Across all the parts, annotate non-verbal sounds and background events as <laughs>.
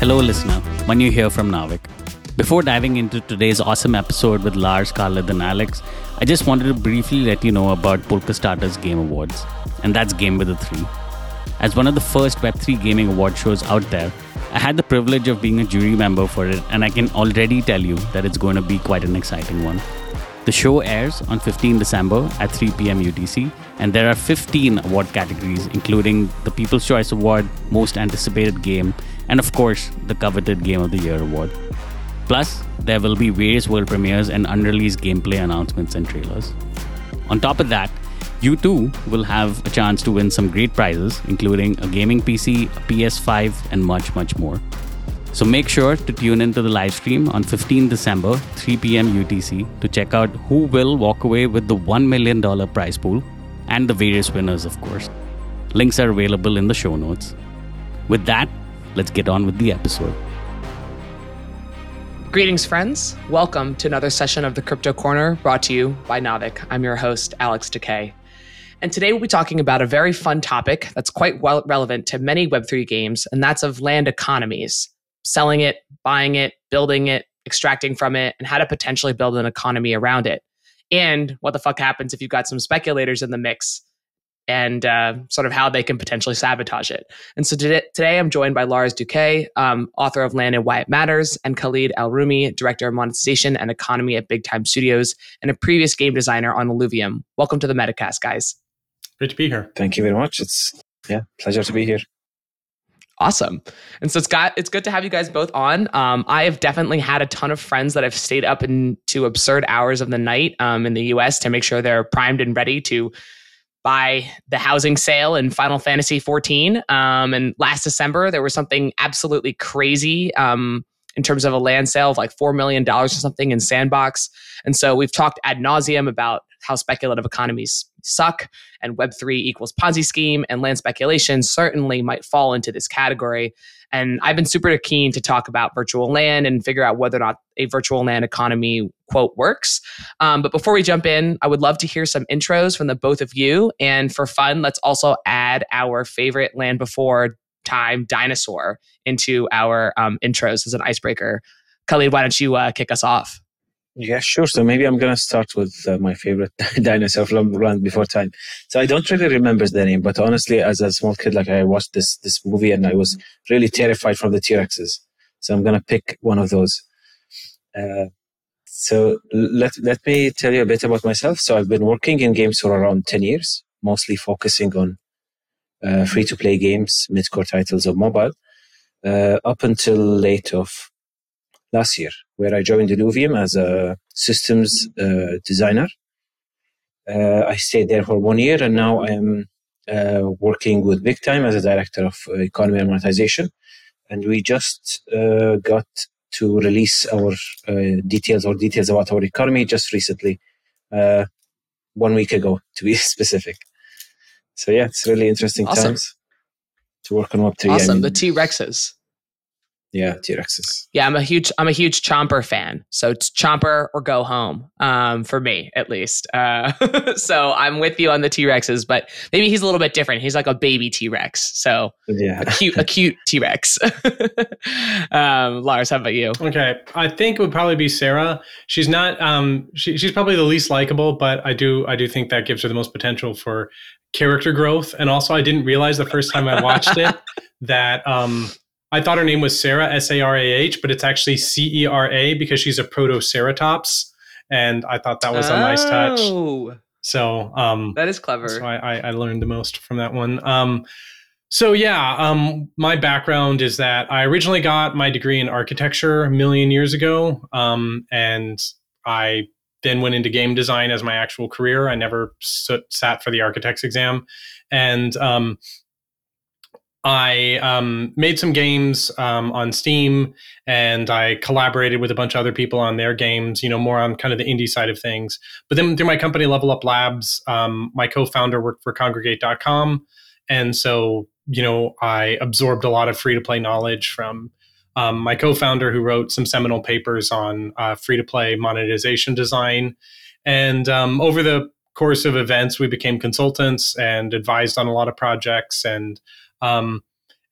Hello, listener. Manu here from Naavik. Before diving into today's awesome episode with Lars, Khaled, and Alex, I just wanted to briefly let you know about Polkastarter's GAM3 Awards, and that's Game with a 3. As one of the first Web3 gaming award shows out there, I had the privilege of being a jury member for it, and I can already tell you that it's going to be quite an exciting one. The show airs on 15 December at 3 p.m. UTC, and there are 15 award categories, including the People's Choice Award, Most Anticipated Game, and of course, the coveted Game of the Year award. Plus, there will be various world premieres and unreleased gameplay announcements and trailers. On top of that, you too will have a chance to win some great prizes, including a gaming PC, a PS5, and much, much more. So make sure to tune into the live stream on 15 December, 3 p.m. UTC, to check out who will walk away with the $1 million prize pool and the various winners, of course. Links are available in the show notes. With that, let's get on with the episode. Greetings, friends. Welcome to another session of the Crypto Corner brought to you by Naavik. I'm your host, Alex Takei. And today we'll be talking about a very fun topic that's quite well relevant to many Web3 games, and that's of land economies selling it, buying it, building it, extracting from it, and how to potentially build an economy around it. And what the fuck happens if you've got some speculators in the mix and uh, sort of how they can potentially sabotage it. And so today, today I'm joined by Lars Doucet, um, author of Land and Why It Matters, and Khaled Alroumi, director of monetization and economy at Big Time Studios, and a previous game designer on Illuvium. Welcome to the Metacast, guys. Great to be here. Thank you very much. It's yeah, pleasure to be here. Awesome. And so it's got it's good to have you guys both on. Um, I have definitely had a ton of friends that have stayed up into absurd hours of the night um, in the US to make sure they're primed and ready to by the housing sale in Final Fantasy 14. Um, and last December, there was something absolutely crazy um, in terms of a land sale of like $4 million or something in Sandbox. And so we've talked ad nauseum about how speculative economies suck and Web3 equals Ponzi scheme and land speculation certainly might fall into this category. And I've been super keen to talk about virtual land and figure out whether or not a virtual land economy quote works. Um, but before we jump in, I would love to hear some intros from the both of you. And for fun, let's also add our favorite land before time dinosaur into our um, intros as an icebreaker. Khaled, why don't you uh, kick us off? Yeah, sure. So maybe I'm going to start with uh, my favorite <laughs> dinosaur from Land Before Time. So I don't really remember the name, but honestly, as a small kid, like I watched this this movie and I was really terrified from the T Rexes. So I'm going to pick one of those. Uh, so let let me tell you a bit about myself. So I've been working in games for around ten years, mostly focusing on uh, free to play games, mid core titles, or mobile, uh, up until late of last year, where I joined Illuvium as a systems uh, designer. Uh, I stayed there for one year, and now I am uh, working with Big Time as a director of uh, economy and monetization. And we just uh, got to release our uh, details or details about our economy just recently, one week ago, <laughs> to be specific. So yeah, it's really interesting awesome. times to work on Web3. Awesome. I mean, the T Rexes. Yeah, T Rexes. Yeah, I'm a huge I'm a huge Chomper fan. So it's Chomper or go home. Um, for me at least. Uh, <laughs> so I'm with you on the T Rexes, but maybe he's a little bit different. He's like a baby T Rex. So yeah, a cute a cute T Rex. <laughs> um, Lars, how about you? Okay, I think it would probably be Cera. She's not um she, she's probably the least likable, but I do I do think that gives her the most potential for character growth. And also, I didn't realize the first time I watched it <laughs> that um I thought her name was Sarah, S A R A H, but it's actually C E R A because she's a Protoceratops. And I thought that was a nice touch. Oh. So um, that is clever. So I, I, learned the most from that one. Um, so yeah, um, my background is that I originally got my degree in architecture a million years ago, um, and I then went into game design as my actual career. I never sat for the architect's exam, and um, I um, made some games um, on Steam and I collaborated with a bunch of other people on their games, you know, more on kind of the indie side of things. But then through my company, Level Up Labs, um, my co founder worked for Kongregate.com, And so, you know, I absorbed a lot of free to play knowledge from um, my co founder who wrote some seminal papers on uh, free to play monetization design. And um, over the course of events, we became consultants and advised on a lot of projects and um,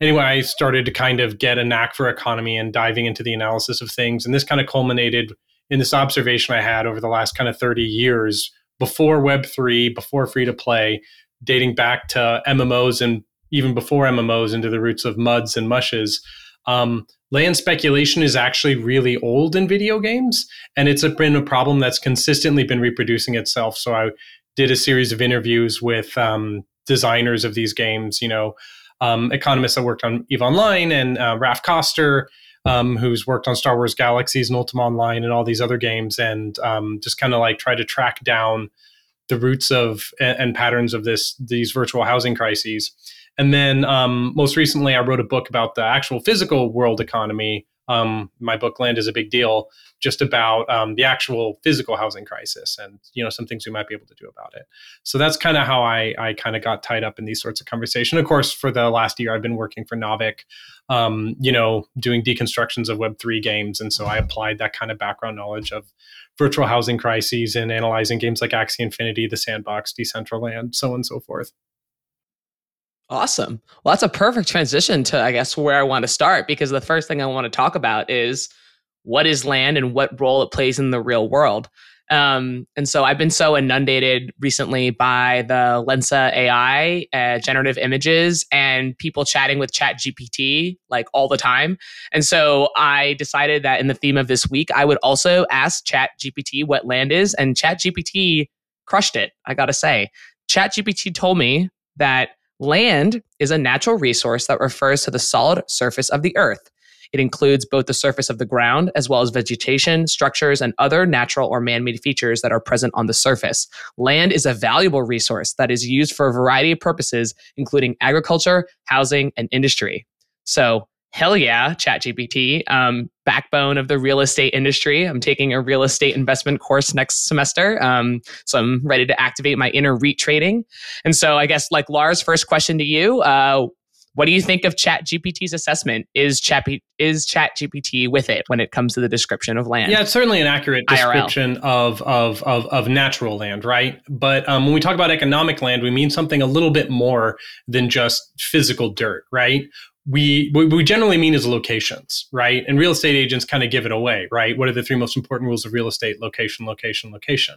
anyway, I started to kind of get a knack for economy and diving into the analysis of things. And this kind of culminated in this observation I had over the last kind of 30 years before Web3, before free to play, dating back to MMOs and even before MMOs into the roots of muds and mushes. Um, land speculation is actually really old in video games, and it's been a problem that's consistently been reproducing itself. So I did a series of interviews with um, designers of these games, you know, um, economists that worked on EVE Online and uh, Raph Koster, um, who's worked on Star Wars Galaxies and Ultima Online and all these other games, and um, just kind of like try to track down the roots of and, and, patterns of this these virtual housing crises. And then um, most recently, I wrote a book about the actual physical world economy. Um, my book Land is a big deal, just about um, the actual physical housing crisis and you know some things we might be able to do about it. So that's kind of how I I kind of got tied up in these sorts of conversation. Of course, for the last year, I've been working for Naavik, um, you know, doing deconstructions of Web three games, and so I applied that kind of background knowledge of virtual housing crises and analyzing games like Axie Infinity, The Sandbox, Decentraland, so on and so forth. Awesome. Well, that's a perfect transition to, I guess, where I want to start because the first thing I want to talk about is what is land and what role it plays in the real world. Um, and so I've been so inundated recently by the Lensa AI, uh, generative images, and people chatting with Chat GPT like all the time. And so I decided that in the theme of this week, I would also ask Chat GPT what land is, and Chat GPT crushed it. I gotta say, Chat GPT told me that Land is a natural resource that refers to the solid surface of the earth. It includes both the surface of the ground as well as vegetation, structures, and other natural or man made features that are present on the surface. Land is a valuable resource that is used for a variety of purposes, including agriculture, housing, and industry. So, hell yeah, ChatGPT, um, backbone of the real estate industry. I'm taking a real estate investment course next semester. Um, so I'm ready to activate my inner REIT trading. And so I guess like Lars, first question to you. Uh, what do you think of Chat GPT's assessment? Is Chat is Chat GPT with it when it comes to the description of land? Yeah, it's certainly an accurate description of, of, of of natural land, right? But um, when we talk about economic land, we mean something a little bit more than just physical dirt, right? We what we generally mean is locations, right? And real estate agents kind of give it away, right? What are the three most important rules of real estate? Location, location, location,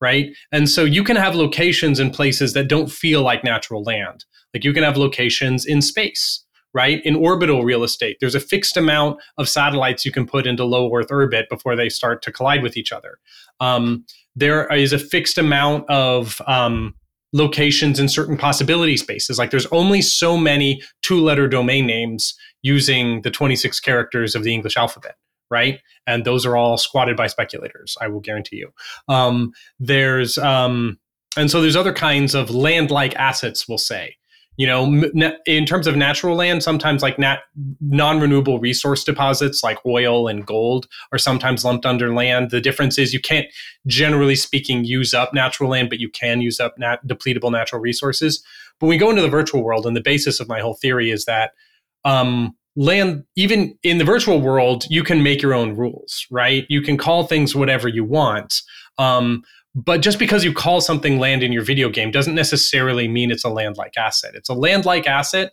right? And so you can have locations in places that don't feel like natural land. Like you can have locations in space, right? In orbital real estate, there's a fixed amount of satellites you can put into low Earth orbit before they start to collide with each other. Um, there is a fixed amount of um, locations in certain possibility spaces. Like there's only so many two letter domain names using the 26 characters of the English alphabet, right? And those are all squatted by speculators, I will guarantee you. Um, there's, um, and so there's other kinds of land like assets, we'll say you know in terms of natural land sometimes like nat- non-renewable resource deposits like oil and gold are sometimes lumped under land. The difference is you can't generally speaking use up natural land but you can use up nat- depletable natural resources. But we go into the virtual world and the basis of my whole theory is that um, land even in the virtual world you can make your own rules right? You can call things whatever you want. Um, but just because you call something land in your video game doesn't necessarily mean it's a land like asset. It's a land like asset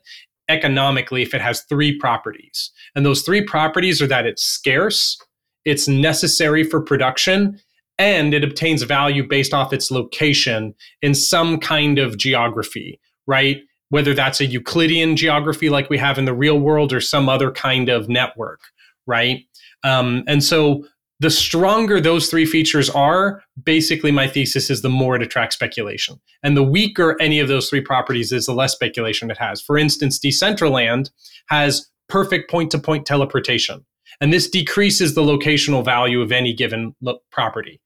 economically if it has three properties. And those three properties are that it's scarce, it's necessary for production, and it obtains value based off its location in some kind of geography, right? Whether that's a Euclidean geography like we have in the real world or some other kind of network, right? Um, and so the stronger those three features are, basically my thesis is the more it attracts speculation. And the weaker any of those three properties is, the less speculation it has. For instance, Decentraland has perfect point to point teleportation. And this decreases the locational value of any given lo- property.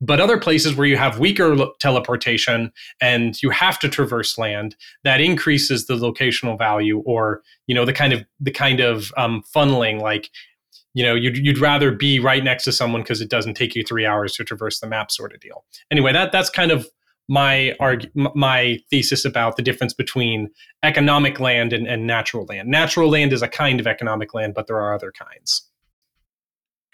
But other places where you have weaker lo- teleportation and you have to traverse land, that increases the locational value, or you know the kind of the kind of um, funneling, like you know you'd, you'd rather be right next to someone because it doesn't take you three hours to traverse the map sort of deal. Anyway that that's kind of my arg- my thesis about the difference between economic land and, and natural land. Natural land is a kind of economic land but there are other kinds.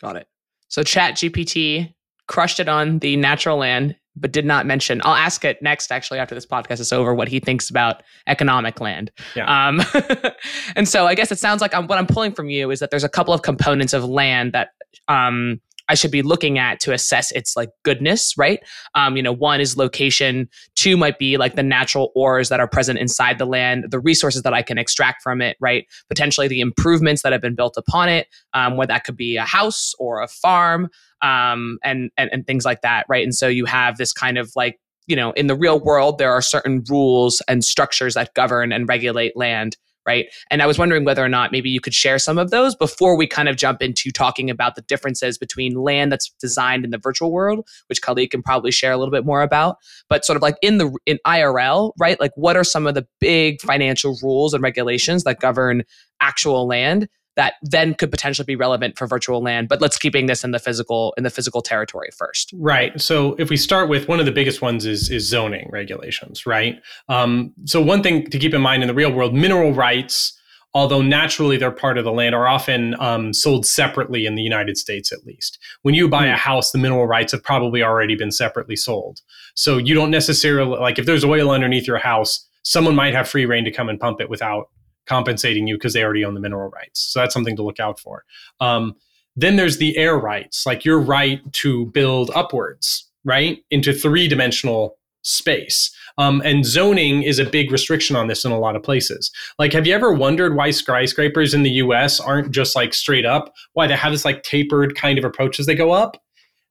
Got it. So chat gpt crushed it on the natural land but did not mention. I'll ask it next, actually, after this podcast is over, what he thinks about economic land. Yeah. Um, <laughs> and so I guess it sounds like I'm, what I'm pulling from you is that there's a couple of components of land that um, I should be looking at to assess its like goodness, right? Um, you know, one is location. Two might be like the natural ores that are present inside the land, the resources that I can extract from it, right? Potentially the improvements that have been built upon it, um, where that could be a house or a farm, um, and, and and things like that, right? And so you have this kind of like you know, in the real world, there are certain rules and structures that govern and regulate land right? And I was wondering whether or not maybe you could share some of those before we kind of jump into talking about the differences between land that's designed in the virtual world, which Khaled can probably share a little bit more about, but sort of like in the in IRL, right? Like what are some of the big financial rules and regulations that govern actual land that then could potentially be relevant for virtual land but let's keeping this in the physical in the physical territory first. Right. So if we start with one of the biggest ones is is zoning regulations right? Um, so one thing to keep in mind in the real world mineral rights although naturally they're part of the land are often um, sold separately in the united states at least. When you buy a hmm. house the mineral rights have probably already been separately sold. So you don't necessarily like if there's oil underneath your house someone might have free reign to come and pump it without compensating you because they already own the mineral rights. So that's something to look out for. Um, then there's the air rights, like your right to build upwards, right, into three dimensional space. Um, and zoning is a big restriction on this in a lot of places. Like, have you ever wondered why skyscrapers in the US aren't just like straight up? Why they have this like tapered kind of approach as they go up?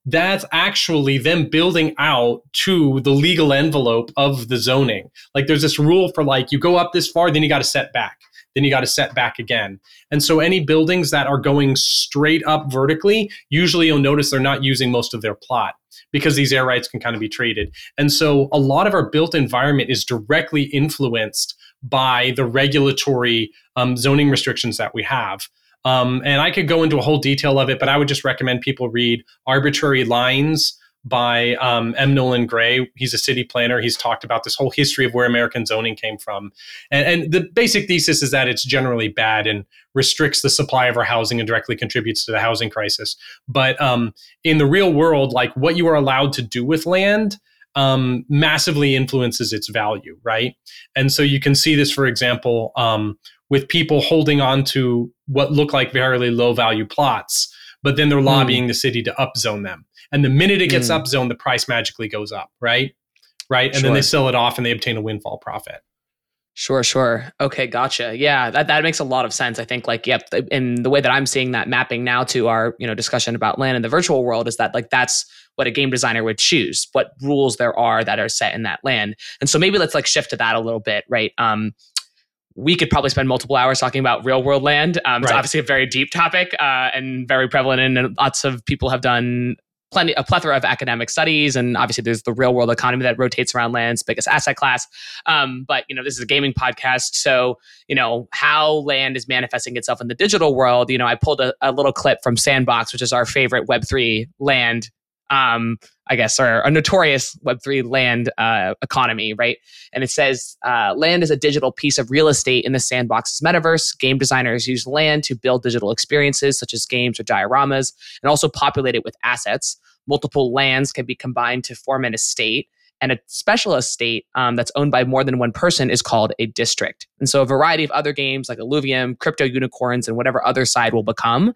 That's actually them building out to the legal envelope of the zoning. Like there's this rule for like you go up this far, then you got to set back then you got to set back again. And so any buildings that are going straight up vertically, usually you'll notice they're not using most of their plot because these air rights can kind of be traded. And so a lot of our built environment is directly influenced by the regulatory um, zoning restrictions that we have. Um, and I could go into a whole detail of it, but I would just recommend people read Arbitrary Lines by um, M. Nolan Gray. He's a city planner. He's talked about this whole history of where American zoning came from. And, and, the basic thesis is that it's generally bad and restricts the supply of our housing and directly contributes to the housing crisis. But um, in the real world, like what you are allowed to do with land. Um, massively influences its value, right? And so you can see this, for example, um, with people holding on to what look like very low value plots, but then they're hmm. lobbying mm. the city to upzone them. And the minute it gets mm. upzoned, the price magically goes up, right? Right. And sure. then they sell it off and they obtain a windfall profit. Sure, sure. Okay, gotcha. Yeah, that, that makes a lot of sense. I think like, yep, in the way that I'm seeing that mapping now to our, you know, discussion about land in the virtual world is that like that's what a game designer would choose, what rules there are that are set in that land. And so maybe let's like shift to that a little bit, right? Um, we could probably spend multiple hours talking about real world land. Um, right. It's obviously a very deep topic uh, and very prevalent, and lots of people have done plenty a plethora of academic studies and obviously there's the real world economy that rotates around land's biggest asset class um, but you know this is a gaming podcast so you know how land is manifesting itself in the digital world you know i pulled a, a little clip from sandbox which is our favorite web3 land um, I guess, or a notorious Web3 land uh, economy, right? And it says uh, land is a digital piece of real estate in the sandbox's metaverse. Game designers use land to build digital experiences such as games or dioramas and also populate it with assets. Multiple lands can be combined to form an estate. And a special estate um, that's owned by more than one person is called a district. And so a variety of other games like Illuvium, Crypto Unicorns, and whatever other side will become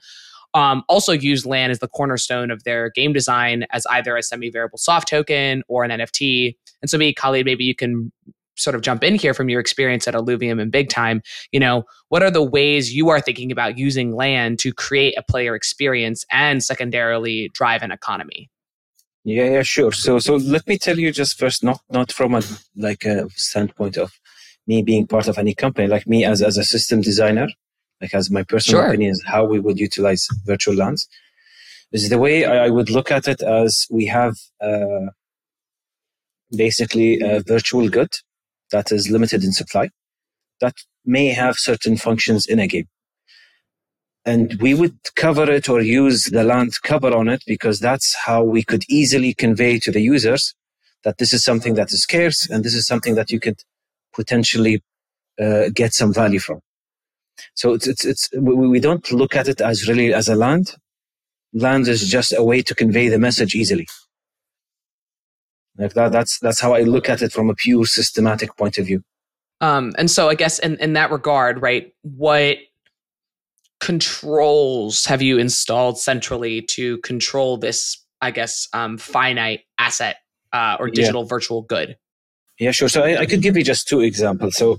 um, also use land as the cornerstone of their game design as either a semi-variable soft token or an NFT. And so, maybe Khaled, maybe you can sort of jump in here from your experience at Illuvium and Big Time. You know, what are the ways you are thinking about using land to create a player experience and secondarily drive an economy? Yeah, yeah, sure. So, so let me tell you just first, not not from a like a standpoint of me being part of any company, like me as as a system designer like as my personal sure. opinion is how we would utilize virtual lands is the way I, would look at it as we have uh, basically a virtual good that is limited in supply that may have certain functions in a game. And we would cover it or use the land cover on it because that's how we could easily convey to the users that this is something that is scarce and this is something that you could potentially uh, get some value from so it's, it's, it's we, we don't look at it as really as a land. Land is just a way to convey the message easily. Like that, that's that's how I look at it from a pure systematic point of view. Um, and so I guess in, in that regard, right, what controls have you installed centrally to control this, I guess, um, finite asset uh, or digital yeah. virtual good? Yeah, sure. So I, I, could give you just two examples. So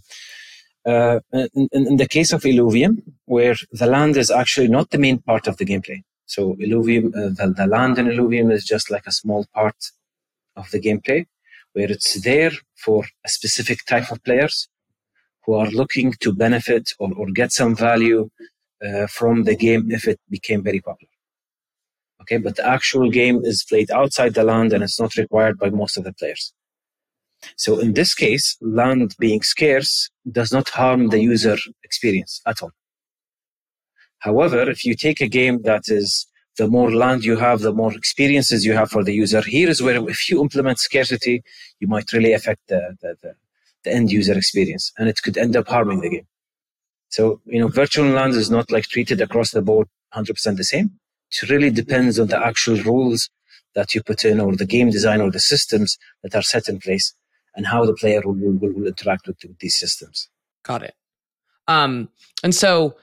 uh, in, in, the case of Illuvium, where the land is actually not the main part of the gameplay. So Illuvium, uh, the, the land in Illuvium is just like a small part of the gameplay, where it's there for a specific type of players who are looking to benefit or, or get some value uh, from the game if it became very popular. Okay, but the actual game is played outside the land and it's not required by most of the players. So in this case, land being scarce does not harm the user experience at all. However, if you take a game that is the more land you have, the more experiences you have for the user, here is where if you implement scarcity, you might really affect the, the, the, the end user experience and it could end up harming the game. So, you know, virtual land is not like treated across the board 100% the same. It really depends on the actual rules that you put in or the game design or the systems that are set in place and how the player will, will, will interact with, with these systems. Got it. Um, and so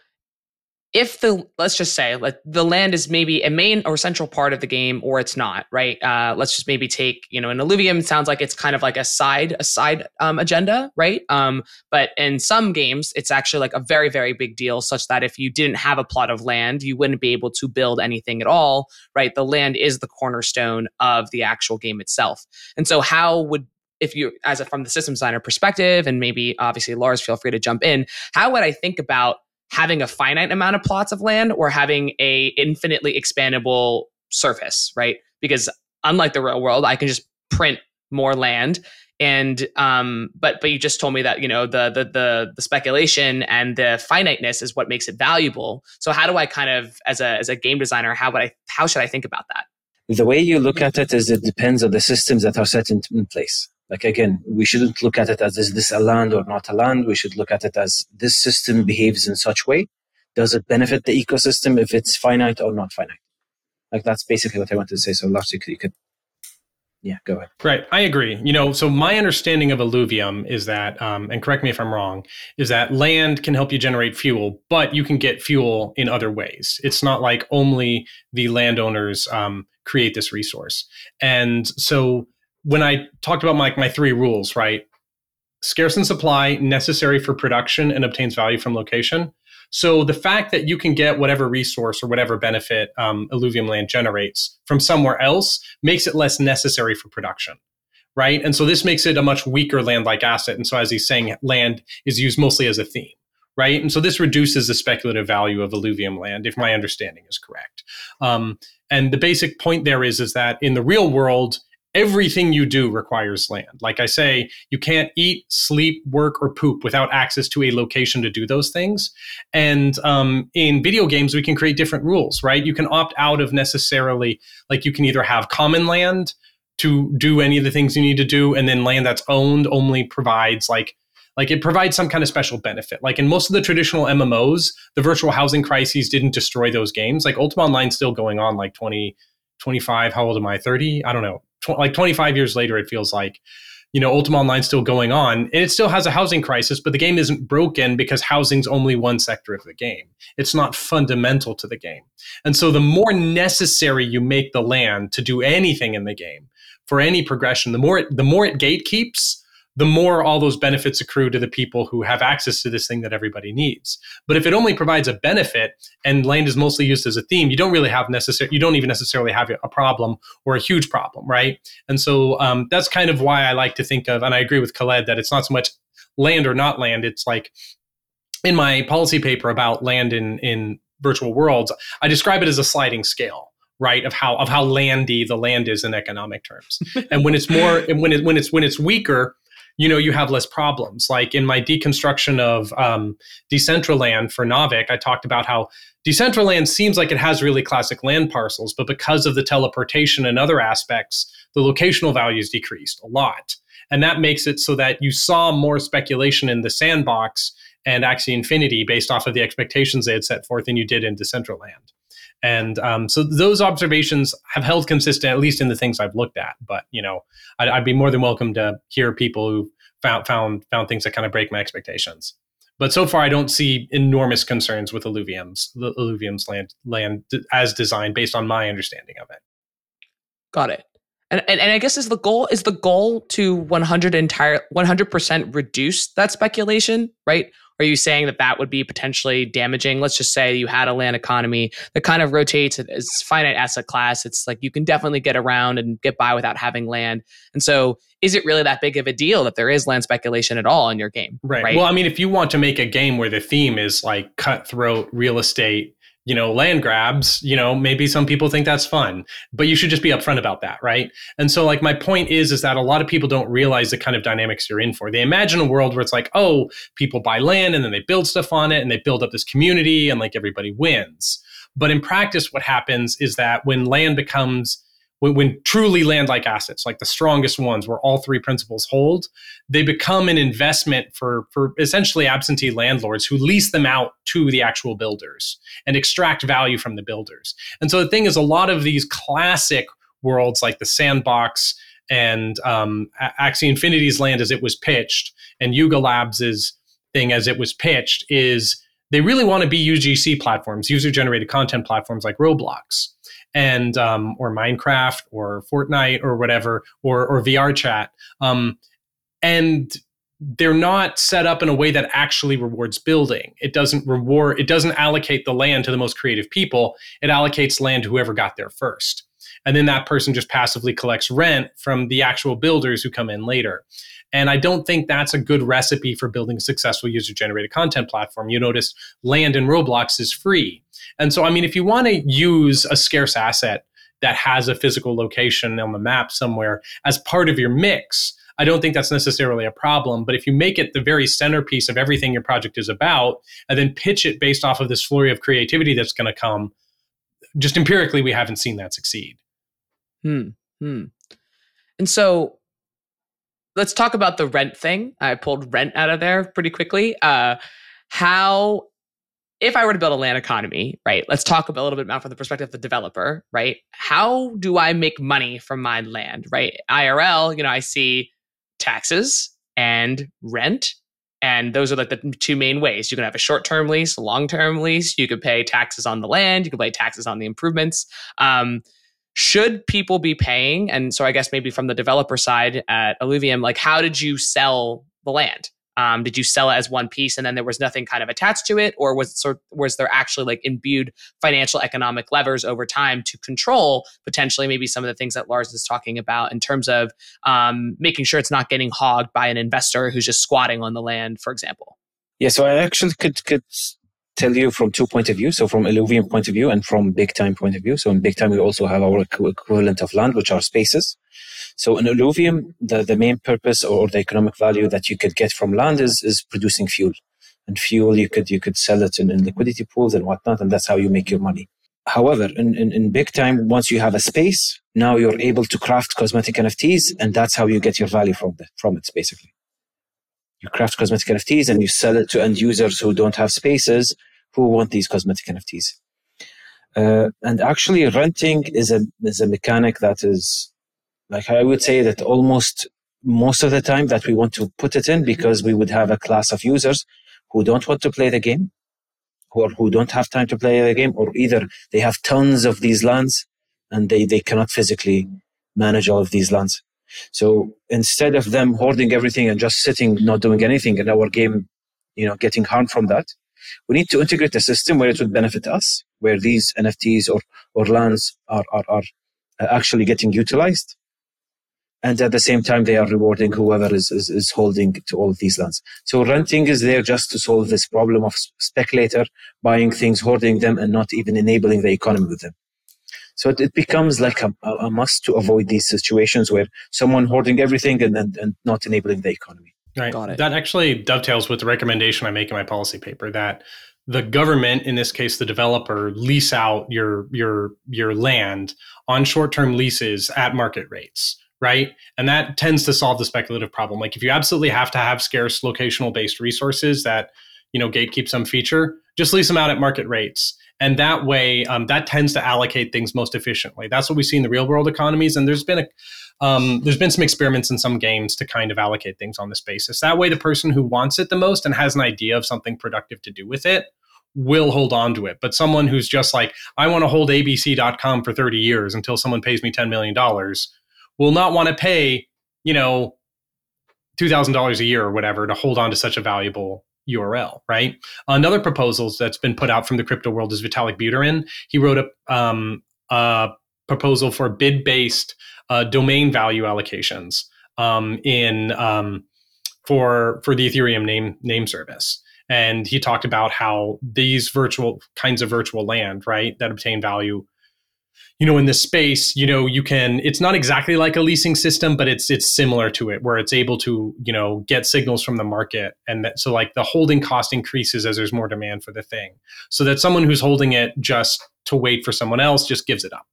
if the let's just say like the land is maybe a main or central part of the game or it's not right? Uh, let's just maybe take you know an illuvium. Sounds like it's kind of like a side a side um, agenda right? Um, but in some games it's actually like a very very big deal such that if you didn't have a plot of land you wouldn't be able to build anything at all right? The land is the cornerstone of the actual game itself. And so how would if you as a from the system designer perspective and maybe obviously lars feel free to jump in how would i think about having a finite amount of plots of land or having a infinitely expandable surface, right? Because unlike the real world, I can just print more land and um but but you just told me that you know the the the the speculation and the finiteness is what makes it valuable. So how do i kind of as a as a game designer how would i how should i think about that? The way you look at it is it depends on the systems that are set in, in place like again, we shouldn't look at it as is this a land or not a land. We should look at it as this system behaves in such way. Does it benefit the ecosystem if it's finite or not finite? Like that's basically what I wanted to say. So Lars, you could, yeah, go ahead. Right, I agree. You know, so my understanding of Illuvium is that, um, and correct me if I'm wrong, is that land can help you generate fuel, but you can get fuel in other ways. It's not like only the landowners um, create this resource, and so when I talked about my, my three rules, right? Scarce in supply, necessary for production, and obtains value from location. So the fact that you can get whatever resource or whatever benefit um, Illuvium land generates from somewhere else makes it less necessary for production, right? And so this makes it a much weaker land-like asset. And so as he's saying, land is used mostly as a theme, right? And so this reduces the speculative value of Illuvium land, if my understanding is correct. Um, and the basic point there is is that in the real world, everything you do requires land. Like I say, you can't eat, sleep, work, or poop without access to a location to do those things. And um, in video games, we can create different rules, right? You can opt out of necessarily, like, you can either have common land to do any of the things you need to do, and then land that's owned only provides like like it provides some kind of special benefit. Like in most of the traditional MMOs, the virtual housing crises didn't destroy those games. Like Ultima Online still going on like 20, 25, how old am I? 30? I don't know tw- like 25 years later, it feels like, you know, Ultima Online still going on, and it still has a housing crisis, but the game isn't broken because housing's only one sector of the game. It's not fundamental to the game. And so the more necessary you make the land to do anything in the game for any progression, the more it, the more it gatekeeps, the more all those benefits accrue to the people who have access to this thing that everybody needs. But if it only provides a benefit and land is mostly used as a theme, you don't really have necessary, you don't even necessarily have a problem or a huge problem, right? And so um, that's kind of why I like to think of, and I agree with Khaled that it's not so much land or not land. It's like in my policy paper about land in in virtual worlds, I describe it as a sliding scale right of how of how landy the land is in economic terms <laughs> and when it's more and when it when it's when it's weaker you know you have less problems like in my deconstruction of um, decentraland for Naavik i talked about how decentraland seems like it has really classic land parcels but because of the teleportation and other aspects the locational values decreased a lot and that makes it so that you saw more speculation in the sandbox and Axie Infinity based off of the expectations they had set forth than you did in Decentraland. And um, so those observations have held consistent, at least in the things I've looked at. But you know, I'd, I'd be more than welcome to hear people who found found found things that kind of break my expectations. But so far, I don't see enormous concerns with Illuviums, the Illuvium's land land as designed, based on my understanding of it. Got it. And, and, and I guess is the goal is the goal to 100 entire 100% reduce that speculation, right? Are you saying that that would be potentially damaging? Let's just say you had a land economy that kind of rotates. It's finite asset class. It's like you can definitely get around and get by without having land. And so, is it really that big of a deal that there is land speculation at all in your game? Right. right? Well, I mean, if you want to make a game where the theme is like cutthroat real estate you know, land grabs, you know, maybe some people think that's fun, but you should just be upfront about that, right? And so like my point is is that a lot of people don't realize the kind of dynamics you're in for. They imagine a world where it's like, oh, people buy land and then they build stuff on it and they build up this community and like everybody wins. But in practice what happens is that when land becomes when, when truly land like assets, like the strongest ones where all three principles hold, they become an investment for, for essentially absentee landlords who lease them out to the actual builders and extract value from the builders. And so the thing is, a lot of these classic worlds like the sandbox and um, Axie Infinity's land as it was pitched and Yuga Labs's thing as it was pitched is they really want to be UGC platforms, user generated content platforms like Roblox and um, or Minecraft or Fortnite or whatever or or VR chat. Um, and they're not set up in a way that actually rewards building. It doesn't reward. It doesn't allocate the land to the most creative people. It allocates land to whoever got there first, and then that person just passively collects rent from the actual builders who come in later. And I don't think that's a good recipe for building a successful user generated content platform. You notice land in Roblox is free. And so, I mean, if you want to use a scarce asset that has a physical location on the map somewhere as part of your mix, I don't think that's necessarily a problem. But if you make it the very centerpiece of everything your project is about, and then pitch it based off of this flurry of creativity that's going to come, just empirically, we haven't seen that succeed. Hmm. Hmm. And so let's talk about the rent thing. I pulled rent out of there pretty quickly. Uh, how, if I were to build a land economy, right? Let's talk a little bit about from the perspective of the developer, right? How do I make money from my land, right? IRL, you know, I see taxes and rent. And those are like the two main ways. You can have a short term lease, a long term lease. You could pay taxes on the land. You could pay taxes on the improvements. Um, should people be paying? And so I guess maybe from the developer side at Illuvium, like how did you sell the land? Um, did you sell it as one piece and then there was nothing kind of attached to it, or was sort was there actually like imbued financial economic levers over time to control potentially maybe some of the things that Lars is talking about in terms of um, making sure it's not getting hogged by an investor who's just squatting on the land, for example? Yeah, so I actually could could tell you from two point of view. So from Illuvium point of view and from big time point of view. So in big time, we also have our equivalent of land, which are spaces. So in Illuvium, the, the main purpose or the economic value that you could get from land is, is producing fuel. And fuel, you could, you could sell it in, in liquidity pools and whatnot. And that's how you make your money. However, in, in, in big time, once you have a space, now you're able to craft cosmetic NFTs. And that's how you get your value from, the, from it, basically you craft cosmetic NFTs and you sell it to end users who don't have spaces who want these cosmetic NFTs. Uh, and actually, renting is a is a mechanic that is, like I would say that almost most of the time that we want to put it in because we would have a class of users who don't want to play the game, or who don't have time to play the game, or either they have tons of these lands and they they cannot physically manage all of these lands. So instead of them hoarding everything and just sitting, not doing anything, in our game, you know, getting harmed from that, we need to integrate a system where it would benefit us, where these NFTs or, or lands are, are, are uh, actually getting utilized. And at the same time, they are rewarding whoever is, is, is holding to all of these lands. So renting is there just to solve this problem of speculator buying things, hoarding them, and not even enabling the economy with them. So it, it becomes like a, a, must to avoid these situations where someone hoarding everything and, and, and not enabling the economy. Right. Got it. That actually dovetails with the recommendation I make in my policy paper that the government, in this case the developer, lease out your your your land on short-term leases at market rates, right? And that tends to solve the speculative problem. Like if you absolutely have to have scarce locational based resources that, you know, gatekeep some feature, just lease them out at market rates and that way um, that tends to allocate things most efficiently. That's what we see in the real world economies and there's been a um, there's been some experiments in some games to kind of allocate things on this basis. That way the person who wants it the most and has an idea of something productive to do with it will hold on to it. But someone who's just like i want to hold abc.com for 30 years until someone pays me $10 million will not want to pay you know $2000 a year or whatever to hold on to such a valuable URL, right? Another proposal that's been put out from the crypto world is Vitalik Buterin. He wrote a, um, a proposal for bid based uh, domain value allocations um, in um, for for the Ethereum name name service. And he talked about how these virtual kinds of virtual land, right, that obtain value you know in this space you know you can it's not exactly like a leasing system but it's it's similar to it where it's able to you know get signals from the market and that, so like the holding cost increases as there's more demand for the thing. So that someone who's holding it just to wait for someone else just gives it up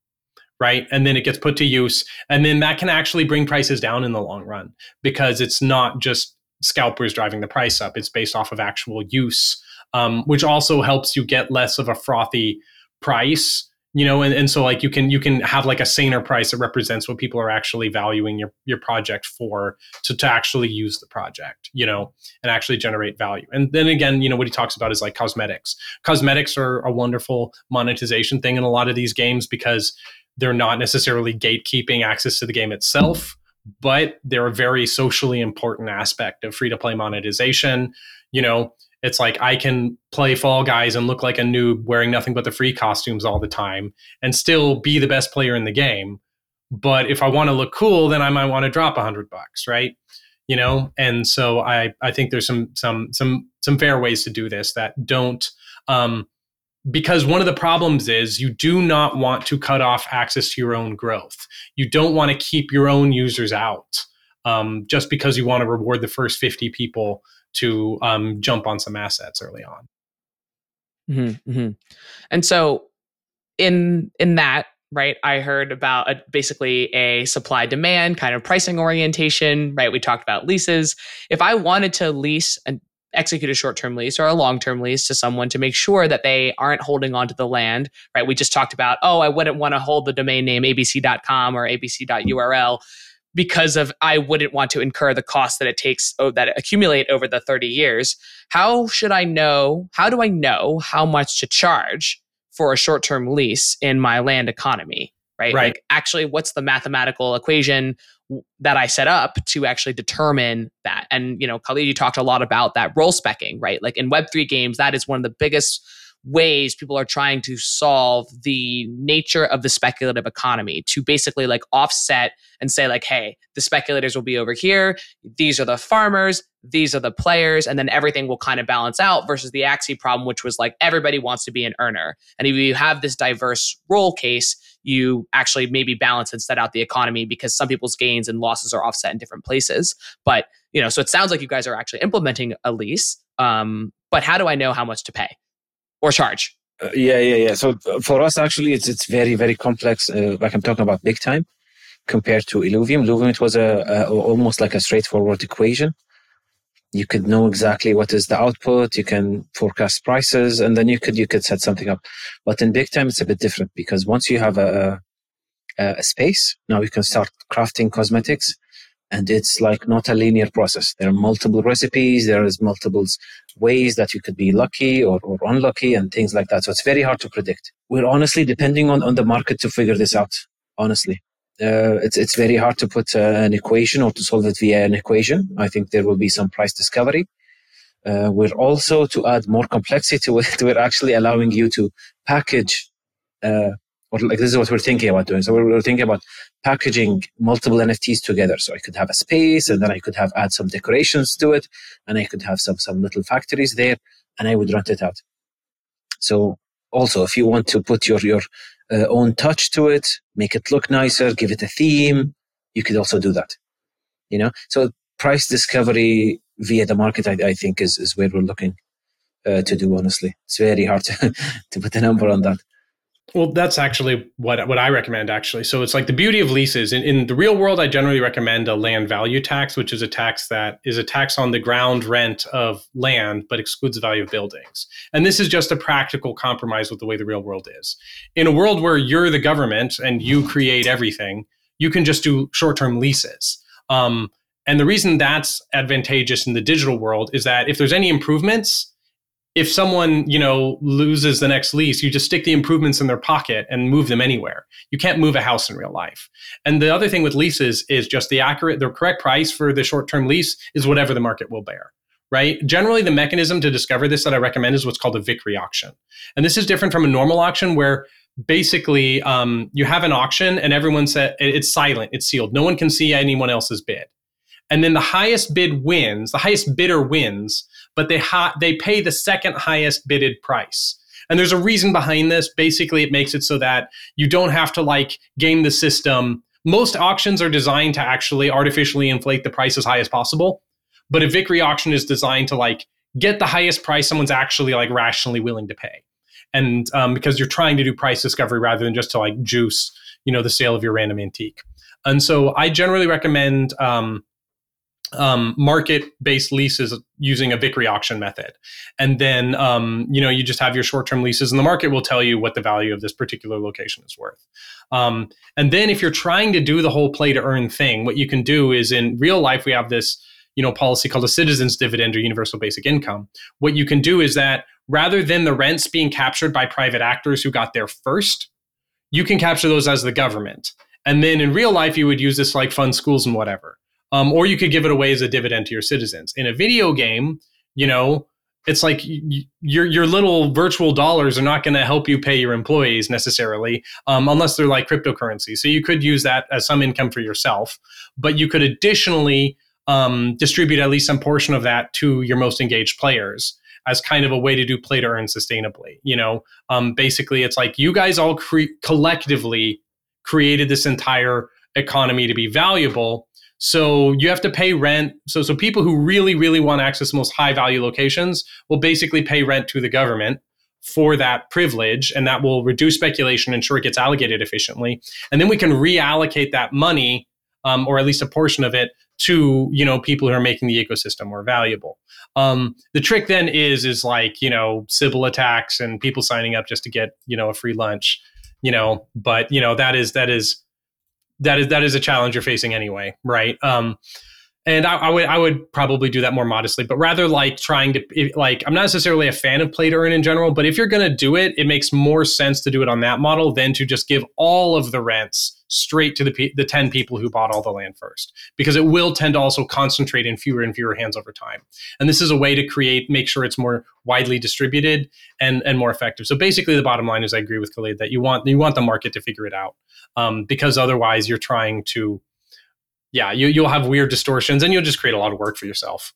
right? And then it gets put to use and then that can actually bring prices down in the long run because it's not just scalpers driving the price up it's based off of actual use um, which also helps you get less of a frothy price you know and, and so like you can you can have like a saner price that represents what people are actually valuing your your project for to, to actually use the project you know and actually generate value. And then again you know what he talks about is like cosmetics. Cosmetics are a wonderful monetization thing in a lot of these games because they're not necessarily gatekeeping access to the game itself but they're a very socially important aspect of free to play monetization you know it's like I can play Fall Guys and look like a noob wearing nothing but the free costumes all the time and still be the best player in the game. But if I want to look cool, then I might want to drop a hundred bucks, right? You know, and so I I think there's some some some some fair ways to do this that don't um, because one of the problems is you do not want to cut off access to your own growth. You don't want to keep your own users out um, just because you want to reward the first 50 people to um, jump on some assets early on. Mm-hmm, mm-hmm. And so, in in that right, I heard about a, basically a supply demand kind of pricing orientation. Right, we talked about leases. If I wanted to lease and execute a short-term lease or a long-term lease to someone to make sure that they aren't holding onto the land right we just talked about oh i wouldn't want to hold the domain name abc.com or abc.url because of I wouldn't want to incur the cost that it takes oh, that accumulate over the 30 years. How should I know? How do I know how much to charge for a short-term lease in my land economy? Right? right. Like actually what's the mathematical equation that I set up to actually determine that? And you know, Khaled, you talked a lot about that role specking, right? Like in Web3 games, that is one of the biggest ways people are trying to solve the nature of the speculative economy to basically like offset and say like hey the speculators will be over here these are the farmers these are the players and then everything will kind of balance out versus the axie problem which was like everybody wants to be an earner. And if you have this diverse role case you actually maybe balance and set out the economy because some people's gains and losses are offset in different places. But you know so it sounds like you guys are actually implementing a lease um, but how do i know how much to pay or charge? Uh, yeah, yeah, yeah. So uh, for us, actually, it's it's very very complex. Uh, like I'm talking about big time compared to Illuvium. Illuvium it was a, a, almost like a straightforward equation. You could know exactly what is the output. You can forecast prices, and then you could you could set something up. But in big time, it's a bit different because once you have a, a, a space, now you can start crafting cosmetics and it's like not a linear process. There are multiple recipes there is multiple ways that you could be lucky or, or unlucky and things like that. So it's very hard to predict. We're honestly depending on, on the market to figure this out honestly. Uh, it's, it's very hard to put uh, an equation or to solve it via an equation. I think there will be some price discovery. Uh, we're also to add more complexity to it <laughs> we're actually allowing you to package uh, or like this is what we're thinking about doing. So we're, we're, thinking about packaging multiple NFTs together. So I could have a space, and then I could have add some decorations to it, and I could have some some little factories there, and I would rent it out. So also, if you want to put your your uh, own touch to it, make it look nicer, give it a theme, you could also do that. You know, so price discovery via the market, I, I think, is is where we're looking uh, to do. Honestly, it's very hard <laughs> to to put a number on that. Well, that's actually what what I recommend actually. So it's like the beauty of leases. In, in the real world, I generally recommend a land value tax, which is a tax that is a tax on the ground rent of land, but excludes the value of buildings. And this is just a practical compromise with the way the real world is. In a world where you're the government and you create everything, you can just do short term leases. Um, and the reason that's advantageous in the digital world is that if there's any improvements, if someone you know loses the next lease you just stick the improvements in their pocket and move them anywhere. You can't move a house in real life. And the other thing with leases is just the accurate the correct price for the short-term lease is whatever the market will bear right? Generally the mechanism to discover this that i recommend is what's called a vickrey auction and this is different from a normal auction where basically um, you have an auction and everyone said it's silent it's sealed. No one can see anyone else's bid and then the highest bid wins the highest bidder wins but they ha- they pay the second highest bidded price. And there's a reason behind this. Basically, it makes it so that you don't have to like game the system. Most auctions are designed to actually artificially inflate the price as high as possible. But a Vickrey auction is designed to like get the highest price someone's actually like rationally willing to pay. And um, because you're trying to do price discovery rather than just to like juice, you know, the sale of your random antique. And so I generally recommend um, um, market-based leases using a Vickrey auction method, and then um, you know you just have your short-term leases, and the market will tell you what the value of this particular location is worth. Um, and then if you're trying to do the whole play-to-earn thing, what you can do is in real life we have this you know policy called a citizens dividend or universal basic income. What you can do is that rather than the rents being captured by private actors who got there first, you can capture those as the government. And then in real life, you would use this like fund schools and whatever um, or you could give it away as a dividend to your citizens. In a video game, you know, it's like your your little virtual dollars are not going to help you pay your employees necessarily, um, unless they're like cryptocurrency. So you could use that as some income for yourself, but you could additionally um, distribute at least some portion of that to your most engaged players as kind of a way to do play to earn sustainably. You know, um, basically, it's like you guys all cre- collectively created this entire economy to be valuable so you have to pay rent. So so people who really really want to access the most high value locations will basically pay rent to the government for that privilege and that will reduce speculation ensure it gets allocated efficiently and then we can reallocate that money um, or at least a portion of it to you know people who are making the ecosystem more valuable um, the trick then is is like you know Sybil attacks and people signing up just to get you know a free lunch you know but you know that is that is that is that is a challenge you're facing anyway, right? Um, and I, I, would I would probably do that more modestly, but rather like trying to like I'm not necessarily a fan of play to earn in general, but if you're going to do it, it makes more sense to do it on that model than to just give all of the rents straight to the the 10 people who bought all the land first because it will tend to also concentrate in fewer and fewer hands over time. And this is a way to create make sure it's more widely distributed and and more effective. So basically the bottom line is I agree with Khaled that you want you want the market to figure it out. Um, because otherwise you're trying to yeah, you you'll have weird distortions and you'll just create a lot of work for yourself.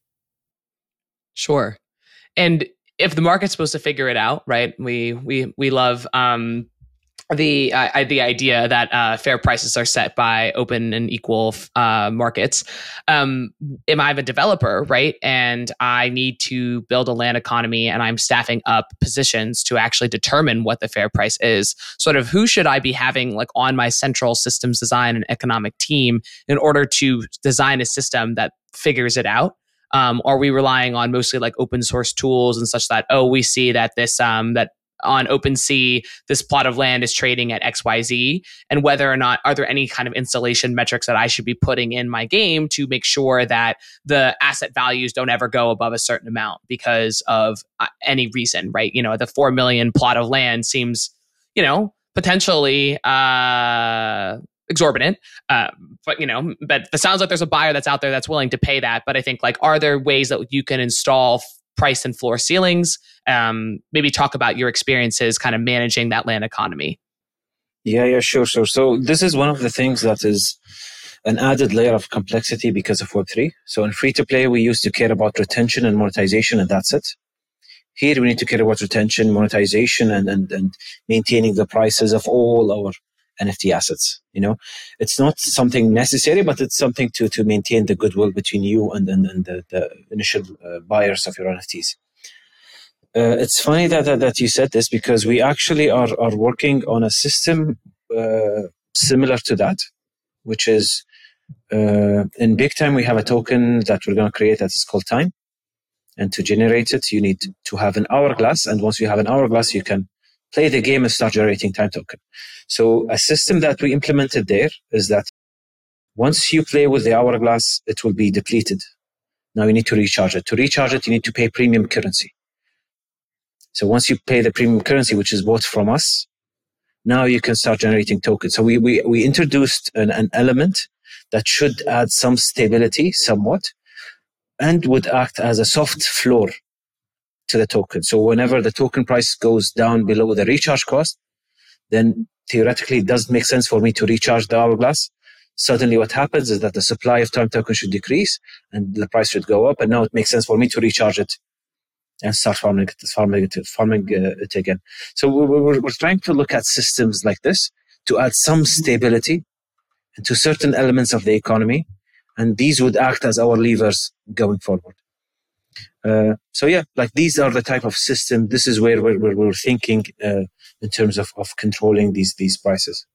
Sure. And if the market's supposed to figure it out, right? We we we love um the uh, the idea that uh, fair prices are set by open and equal uh, markets. Um, am I a developer, right? And I need to build a land economy, and I'm staffing up positions to actually determine what the fair price is. Sort of who should I be having like on my central systems design and economic team in order to design a system that figures it out? Um, are we relying on mostly like open source tools and such that oh we see that this um, that on OpenSea, this plot of land is trading at XYZ, and whether or not are there any kind of installation metrics that I should be putting in my game to make sure that the asset values don't ever go above a certain amount because of uh, any reason, right? You know, the 4 million plot of land seems, you know, potentially uh exorbitant. Uh, but you know, but it sounds like there's a buyer that's out there that's willing to pay that. But I think like, are there ways that you can install price and floor ceilings. Um, maybe talk about your experiences kind of managing that land economy. Yeah, yeah, sure, sure. So this is one of the things that is an added layer of complexity because of Web3. So in free to play, we used to care about retention and monetization, and that's it. Here, we need to care about retention, monetization, and, and, and maintaining the prices of all our NFT assets. You know, it's not something necessary, but it's something to to maintain the goodwill between you and and, and the, the initial uh, buyers of your NFTs. Uh, it's funny that, that, that you said this because we actually are are working on a system uh, similar to that, which is uh, in big time we have a token that we're going to create that is called time, and to generate it you need to have an hourglass, and once you have an hourglass you can play the game and start generating time token. So a system that we implemented there is that once you play with the hourglass, it will be depleted. Now you need to recharge it. To recharge it, you need to pay premium currency. So once you pay the premium currency, which is bought from us, now you can start generating tokens. So we, we, we introduced an, an element that should add some stability somewhat and would act as a soft floor to the token. So whenever the token price goes down below the recharge cost, then theoretically it does make sense for me to recharge the hourglass. Suddenly what happens is that the supply of time token should decrease and the price should go up. And now it makes sense for me to recharge it and start farming it, farming farming uh, it again. So we're, we're trying to look at systems like this to add some stability to certain elements of the economy, and these would act as our levers going forward. Uh, so yeah, like these are the type of system. This is where we're, where we're thinking uh, in terms of, of controlling these these prices.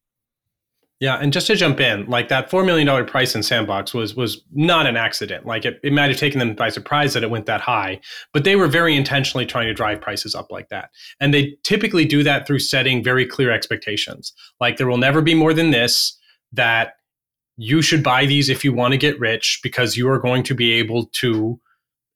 Yeah, and just to jump in, like that four million dollar price in Sandbox was was not an accident. Like it, it might have taken them by surprise that it went that high, but they were very intentionally trying to drive prices up like that. And they typically do that through setting very clear expectations. Like there will never be more than this. That you should buy these if you want to get rich because you are going to be able to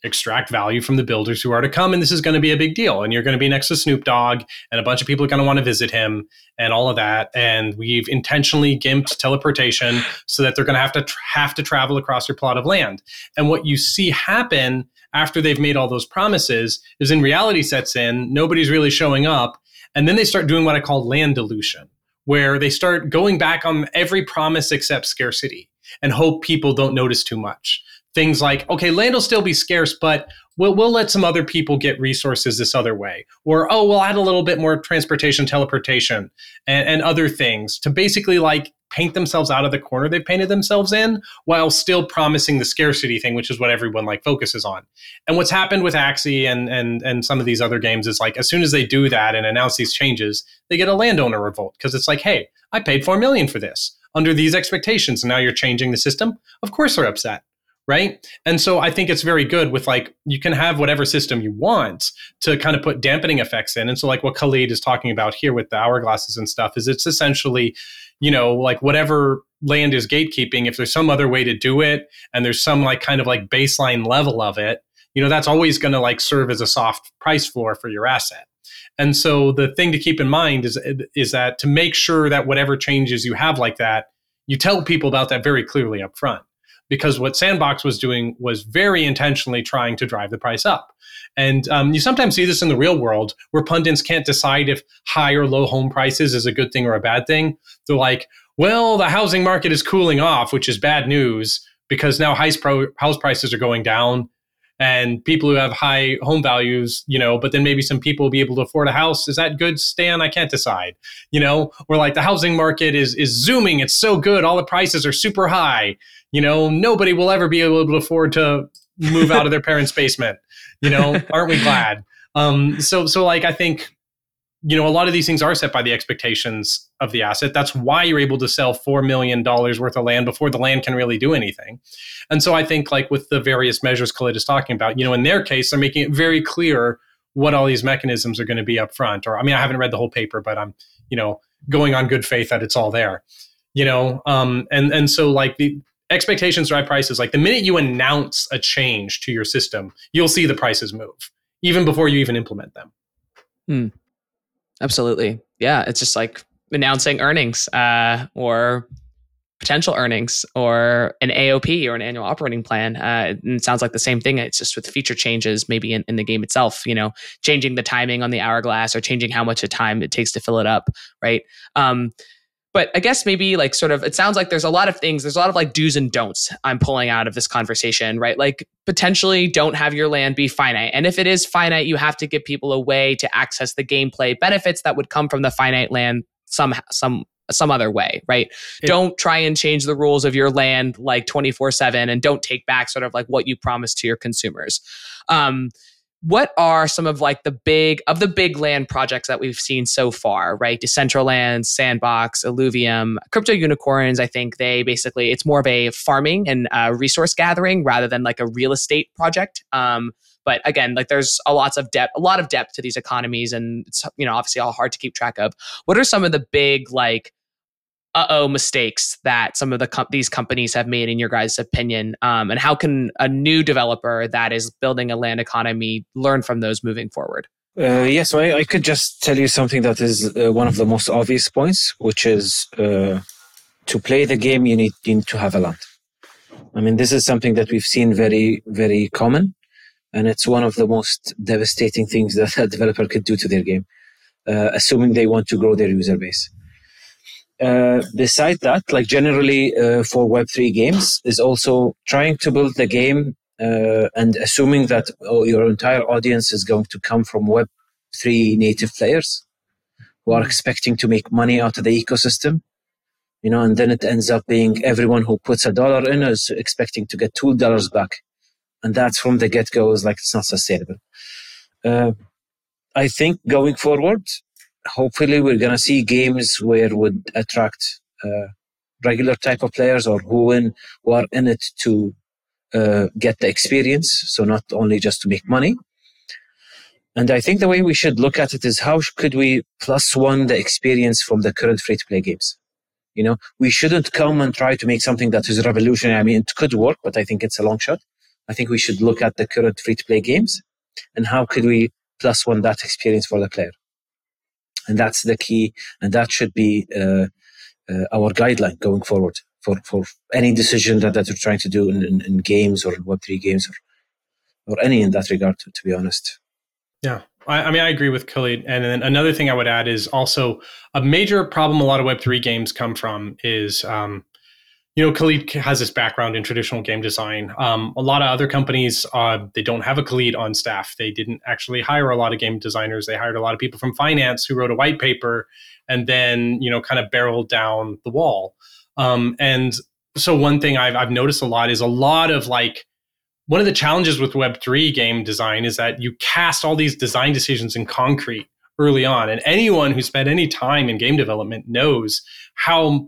extract value from the builders who are to come and this is going to be a big deal. And you're going to be next to Snoop Dogg and a bunch of people are going to want to visit him and all of that. And we've intentionally gimped teleportation so that they're going to have to tra- have to travel across your plot of land. And what you see happen after they've made all those promises is in reality sets in nobody's really showing up and then they start doing what I call land dilution where they start going back on every promise except scarcity and hope people don't notice too much things like, okay, land will still be scarce, but we'll, we'll let some other people get resources this other way. Or, oh, we'll add a little bit more transportation, teleportation, and, and other things to basically like paint themselves out of the corner they painted themselves in while still promising the scarcity thing, which is what everyone like focuses on. And what's happened with Axie and and and some of these other games is like as soon as they do that and announce these changes, they get a landowner revolt because it's like, hey, I paid four million for this under these expectations, and now you're changing the system. Of course they're upset right? And so I think it's very good with like you can have whatever system you want to kind of put dampening effects in. And so like what Khaled is talking about here with the hourglasses and stuff is it's essentially, you know, like whatever land is gatekeeping, if there's some other way to do it and there's some like kind of like baseline level of it, you know, that's always going to like serve as a soft price floor for your asset. And so the thing to keep in mind is uh, is that to make sure that whatever changes you have like that, you tell people about that very clearly up front because what Sandbox was doing was very intentionally trying to drive the price up. And um, you sometimes see this in the real world where pundits can't decide if high or low home prices is a good thing or a bad thing. They're like, well, the housing market is cooling off, which is bad news because now house, prices are going down and people who have high home values, you know, but then maybe some people will be able to afford a house. Is that good, Stan? I can't decide, you know, or like the housing market is is zooming. It's so good. All the prices are super high. You know, nobody will ever be able to afford to move out of their parents' basement. You know, <laughs> aren't we glad? Um, so so like I think you know, a lot of these things are set by the expectations of the asset. That's why you're able to sell $4 million worth of land before the land can really do anything. And so I think, like with the various measures Khaled is talking about, you know, in their case, they're making it very clear what all these mechanisms are going to be up front. Or, I mean, I haven't read the whole paper, but I'm, you know, going on good faith that it's all there, you know, um, and, and so like the, expectations drive prices like the minute you announce a change to your system you'll see the prices move even before you even implement them hmm. Absolutely. Yeah. It's just like announcing earnings uh, or potential earnings or an AOP or an annual operating plan. Uh, it sounds like the same thing. It's just with feature changes, maybe in, in the game itself, you know, changing the timing on the hourglass or changing how much of time it takes to fill it up. Right. Um, but I guess maybe like sort of, it sounds like there's a lot of things, there's a lot of like do's and don'ts I'm pulling out of this conversation, right? Like potentially don't have your land be finite. And if it is finite, you have to give people a way to access the gameplay benefits that would come from the finite land some, some, some other way, right? It, don't try and change the rules of your land like 24 7 and don't take back sort of like what you promised to your consumers. Um, what are some of like the big of the big land projects that we've seen so far right? Decentraland sandbox Illuvium crypto unicorns i think they basically it's more of a farming and uh, resource gathering rather than like a real estate project. Um, but again like there's a lots of depth a lot of depth to these economies and it's you know obviously all hard to keep track of. What are some of the big like uh-oh mistakes that some of the com- these companies have made in your guys opinion um, and how can a new developer that is building a land economy learn from those moving forward? Uh, yes I, I, could just tell you something that is uh, one of the most obvious points which is uh, to play the game you need, you need to have a land i mean this is something that we've seen very very common and it's one of the most devastating things <laughs> that a developer could do to their game uh, assuming they want to grow their user base uh, beside that, like generally uh, for Web3 games, is also trying to build the game uh, and assuming that oh, your entire audience is going to come from Web3 native players who are expecting to make money out of the ecosystem. You know, and then it ends up being everyone who puts a dollar in is expecting to get two dollars back, and that's from the get go is like it's not sustainable. Uh, I think going forward, hopefully we're going to see games where would attract uh, regular type of players or who in who are in it to uh, get the experience. So not only just to make money. And i think the way we should look at it is how could we plus one the experience from the current free to play games? You know we shouldn't come and try to make something that is revolutionary. I mean it could work but i think it's a long shot. I think we should look at the current free to play games and how could we plus one that experience for the player and that's the key. And that should be uh, uh, our guideline going forward for, for any decision that, that we're trying to do in, in, in games or in web3 games or, or any in that regard to, to be honest. Yeah. I, mean i agree with Khaled. And then another thing i would add is also a major problem a lot of web3 games come from is um, you know, Khaled has this background in traditional game design. Um, a lot of other companies, uh, they don't have a Khaled on staff. They didn't actually hire a lot of game designers. They hired a lot of people from finance who wrote a white paper and then, you know, kind of barreled down the wall. Um, and so one thing I've, I've noticed a lot is a lot of like, one of the challenges with Web3 game design is that you cast all these design decisions in concrete early on. And anyone who spent any time in game development knows how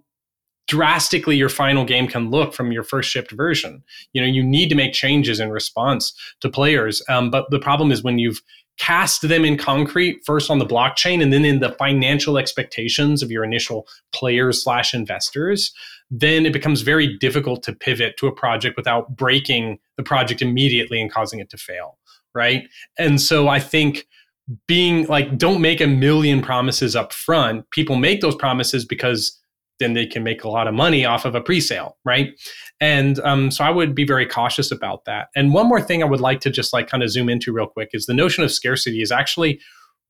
drastically your final game can look from your first shipped version. You know, you need to make changes in response to players. Um, but the problem is when you've cast them in concrete first on the blockchain and then in the financial expectations of your initial players slash investors then it becomes very difficult to pivot to a project without breaking the project immediately and causing it to fail right and so i think being like don't make a million promises up front people make those promises because then they can make a lot of money off of a pre-sale right? And um, so i would be very cautious about that. And one more thing i would like to just like kind of zoom into real quick is the notion of scarcity is actually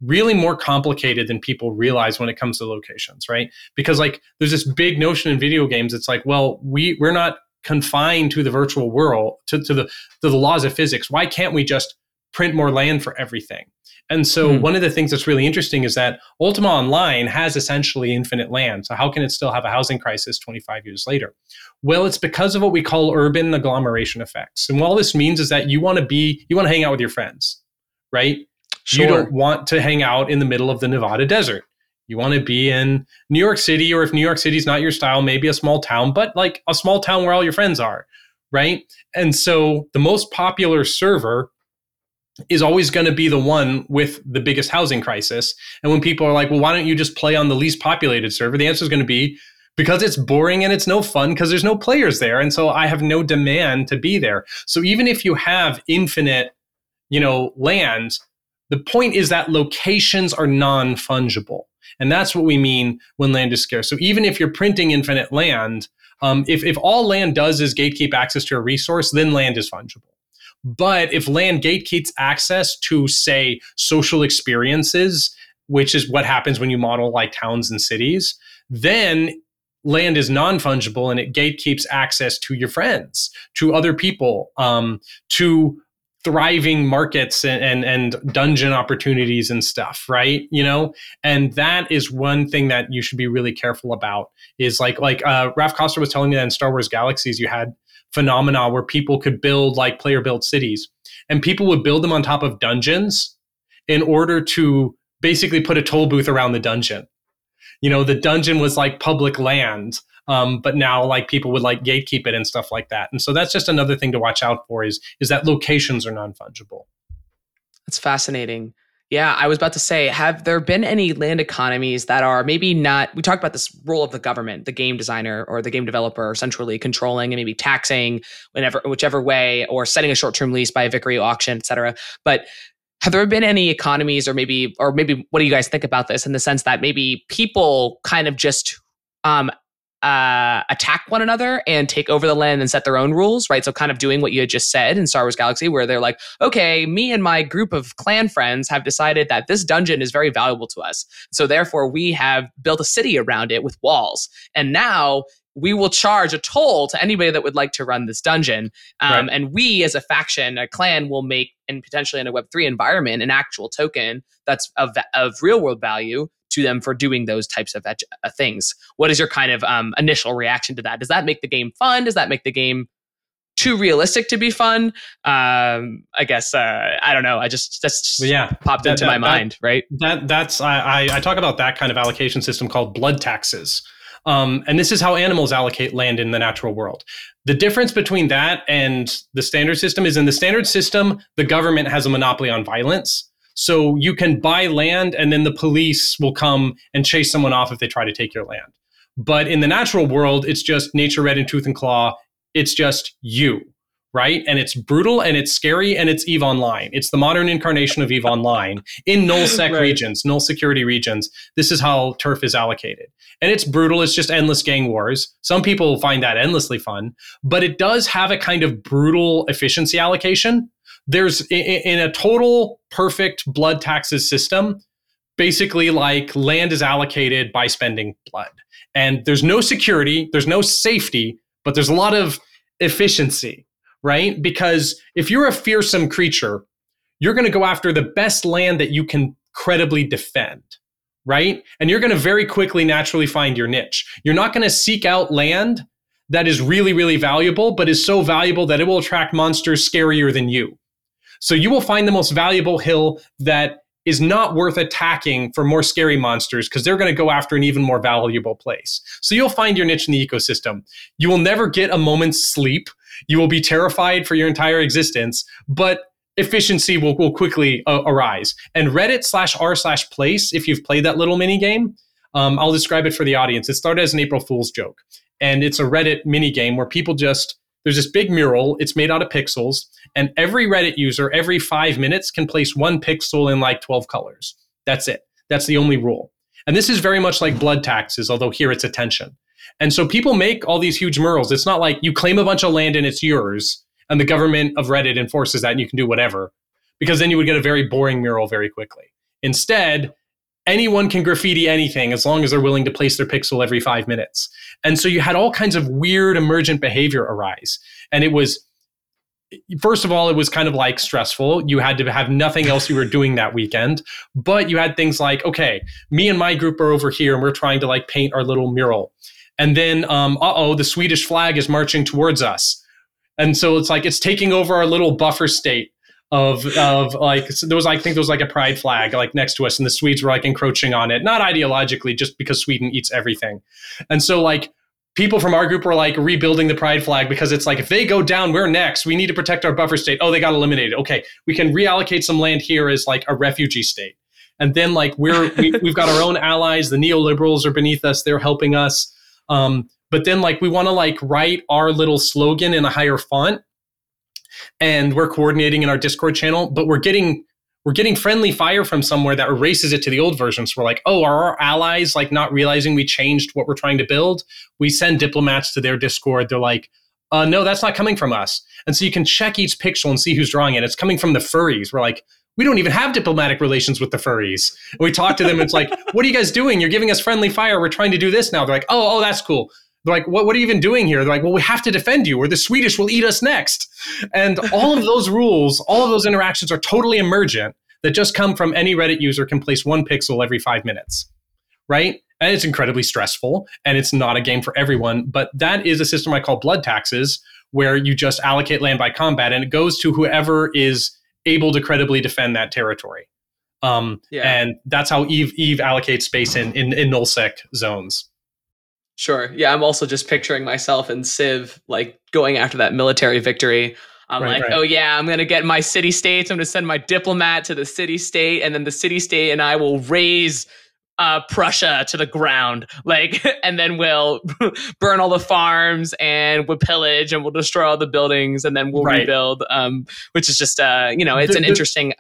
really more complicated than people realize when it comes to locations right? Because like there's this big notion in video games it's like well we we're not confined to the virtual world to, to the to the laws of physics. Why can't we just print more land for everything and so mm. one of the things that's really interesting is that Ultima Online has essentially infinite land. So how can it still have a housing crisis 25 years later? Well, it's because of what we call urban agglomeration effects. And what all this means is that you want to be, you want to hang out with your friends, right? Sure. You don't want to hang out in the middle of the Nevada desert. You want to be in New York City, or if New York City is not your style, maybe a small town, but like a small town where all your friends are, right? And so the most popular server is always going to be the one with the biggest housing crisis. And when people are like, well, why don't you just play on the least populated server? The answer is going to be because it's boring and it's no fun because there's no players there. And so I have no demand to be there. So even if you have infinite, you know, land, the point is that locations are non fungible. And that's what we mean when land is scarce. So even if you're printing infinite land, um, if, if all land does is gatekeep access to a resource, then land is fungible. But if land gatekeeps access to, say, social experiences, which is what happens when you model like towns and cities, then land is non fungible and it gatekeeps access to your friends, to other people, um, to thriving markets and, and, and dungeon opportunities and stuff right? You know? And that is one thing that you should be really careful about is like like uh Raph Koster was telling me that in Star Wars Galaxies you had phenomena where people could build like player built cities and people would build them on top of dungeons in order to basically put a toll booth around the dungeon. You know, the dungeon was like public land, um, but now like people would like gatekeep it and stuff like that. And so that's just another thing to watch out for is is that locations are non fungible. That's fascinating. Yeah, I was about to say, have there been any land economies that are maybe not? We talked about this role of the government, the game designer or the game developer, centrally controlling and maybe taxing whenever, whichever way, or setting a short-term lease by a Vickrey auction, et cetera. But have there been any economies, or maybe, or maybe, what do you guys think about this in the sense that maybe people kind of just um, uh, attack one another and take over the land and set their own rules, right? So, kind of doing what you had just said in Star Wars Galaxy, where they're like, okay, me and my group of clan friends have decided that this dungeon is very valuable to us. So, therefore, we have built a city around it with walls. And now we will charge a toll to anybody that would like to run this dungeon. Um, right. And we, as a faction, a clan, will make, and potentially in a Web3 environment, an actual token that's of, of real world value to them for doing those types of uh, things. What is your kind of um, initial reaction to that? Does that make the game fun? Does that make the game too realistic to be fun? Um, I guess uh, I don't know. I just that's yeah popped that, into that, my that, mind. Right. That that's I, I talk about that kind of allocation system called blood taxes. Um, and this is how animals allocate land in the natural world. The difference between that and the standard system is in the standard system, the government has a monopoly on violence. So you can buy land and then the police will come and chase someone off if they try to take your land. But in the natural world, it's just nature red in tooth and claw. It's just you, right? And it's brutal and it's scary and it's EVE Online. It's the modern incarnation of EVE Online in null sec right. regions, null security regions. This is how turf is allocated. And it's brutal. It's just endless gang wars. Some people find that endlessly fun, but it does have a kind of brutal efficiency allocation there's in a total perfect blood taxes system basically like land is allocated by spending blood. And there's no security there's no safety but there's a lot of efficiency right? Because if you're a fearsome creature you're going to go after the best land that you can credibly defend right? And you're going to very quickly naturally find your niche. You're not going to seek out land that is really really valuable but is so valuable that it will attract monsters scarier than you so you will find the most valuable hill that is not worth attacking for more scary monsters because they're going to go after an even more valuable place. So you'll find your niche in the ecosystem. You will never get a moment's sleep. You will be terrified for your entire existence, but efficiency will, will quickly uh, arise. And Reddit slash r slash place, if you've played that little mini game, um, I'll describe it for the audience. It started as an April Fool's joke, and it's a Reddit mini game where people just there's this big mural. It's made out of pixels, and every Reddit user every five minutes can place one pixel in like 12 colors. That's it. That's the only rule. And this is very much like blood taxes, although here it's attention. And so people make all these huge murals. It's not like you claim a bunch of land and it's yours, and the government of Reddit enforces that and you can do whatever, because then you would get a very boring mural very quickly. Instead, anyone can graffiti anything as long as they're willing to place their pixel every five minutes. And so you had all kinds of weird emergent behavior arise. And it was, first of all, it was kind of like stressful. You had to have nothing else you were doing that weekend. But you had things like, okay, me and my group are over here and we're trying to like paint our little mural. And then, um, uh oh, the Swedish flag is marching towards us. And so it's like it's taking over our little buffer state of of like so there was I think there was like a pride flag like next to us and the Swedes were like encroaching on it not ideologically just because Sweden eats everything. And so like people from our group were like rebuilding the pride flag because it's like if they go down we're next. We need to protect our buffer state. Oh they got eliminated. Okay we can reallocate some land here as like a refugee state. And then like we're we, <laughs> we've got our own allies. The neoliberals are beneath us. They're helping us. Um, but then like we want to like write our little slogan in a higher font and we're coordinating in our Discord channel, but we're getting we're getting friendly fire from somewhere that erases it to the old version. So we're like, oh, are our allies like not realizing we changed what we're trying to build? We send diplomats to their Discord. They're like, uh, no, that's not coming from us. And so you can check each pixel and see who's drawing it. It's coming from the furries. We're like, we don't even have diplomatic relations with the furries. And we talk to them. it's like, <laughs> what are you guys doing? You're giving us friendly fire. We're trying to do this now. They're like, oh, oh, that's cool. They're like, what, what are you even doing here? They're like, well, we have to defend you or the Swedish will eat us next. And all of those rules, all of those interactions are totally emergent that just come from any Reddit user can place one pixel every five minutes, right? And it's incredibly stressful and it's not a game for everyone. But that is a system I call blood taxes, where you just allocate land by combat and it goes to whoever is able to credibly defend that territory. Um, Yeah. And that's how Eve Eve allocates space in in, in nullsec zones. Sure. Yeah, I'm also just picturing myself and Civ like going after that military victory. I'm Right, like, right. oh yeah, I'm gonna get my city states. I'm gonna send my diplomat to the city state, and then the city state and I will raze uh, Prussia to the ground, <laughs> like, and then we'll <laughs> burn all the farms and we'll pillage and we'll destroy all the buildings, and then we'll Right. rebuild. Um, which is just uh, you know, it's The- an the- interesting.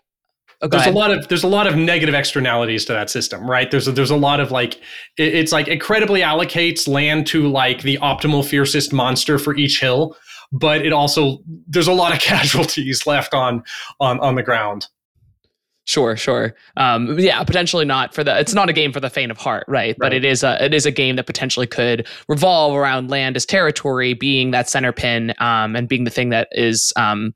Oh, there's ahead. a lot of there's a lot of negative externalities to that system, right? There's a, there's a lot of like it, it's like it incredibly allocates land to like the optimal fiercest monster for each hill, but it also there's a lot of <laughs> casualties left on on on the ground. Sure, sure. Um, yeah, potentially not for the. It's not a game for the faint of heart, right? But it is a it is a game that potentially could revolve around land as territory, being that center pin, um, and being the thing that is, um,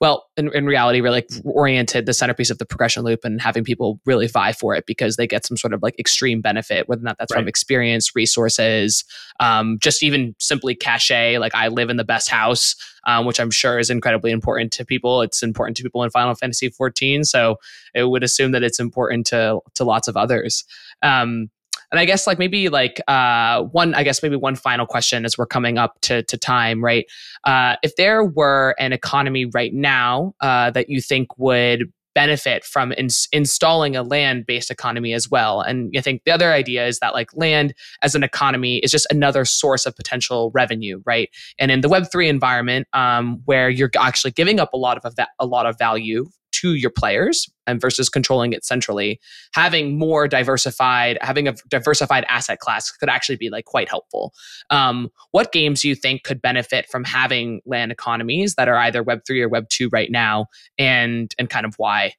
well, in, in reality, really like oriented the centerpiece of the progression loop, and having people really vie for it because they get some sort of like extreme benefit, whether or not that's from experience, resources, um, just even simply cachet. Like I live in the best house, um, which I'm sure is incredibly important to people. It's important to people in Final Fantasy 14, so it would assume that it's important to to lots of others. Um, and I guess like maybe like uh, one, I guess maybe one final question as we're coming up to to time, right? Uh, if there were an economy right now uh, that you think would benefit from ins- installing a land based economy as well and i think the other idea is that like land as an economy is just another source of potential revenue right and in the web3 environment um, where you're actually giving up a lot of a lot of value to your players and versus controlling it centrally having more diversified having a diversified asset class could actually be like quite helpful um, what games do you think could benefit from having land economies that are either web 3 or web 2 right now and and kind of why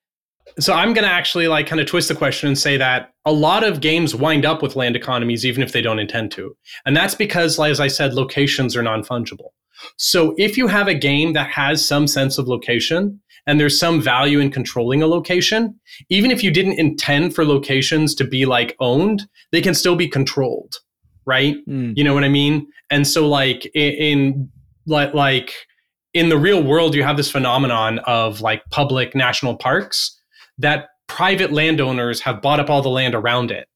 So I'm going to actually like kind of twist the question and say that a lot of games wind up with land economies even if they don't intend to. And that's because as I said locations are non-fungible. So if you have a game that has some sense of location and there's some value in controlling a location, even if you didn't intend for locations to be like owned, they can still be controlled, right? Hmm. You know what I mean? And so like in, in like like in the real world you have this phenomenon of like public national parks that private landowners have bought up all the land around it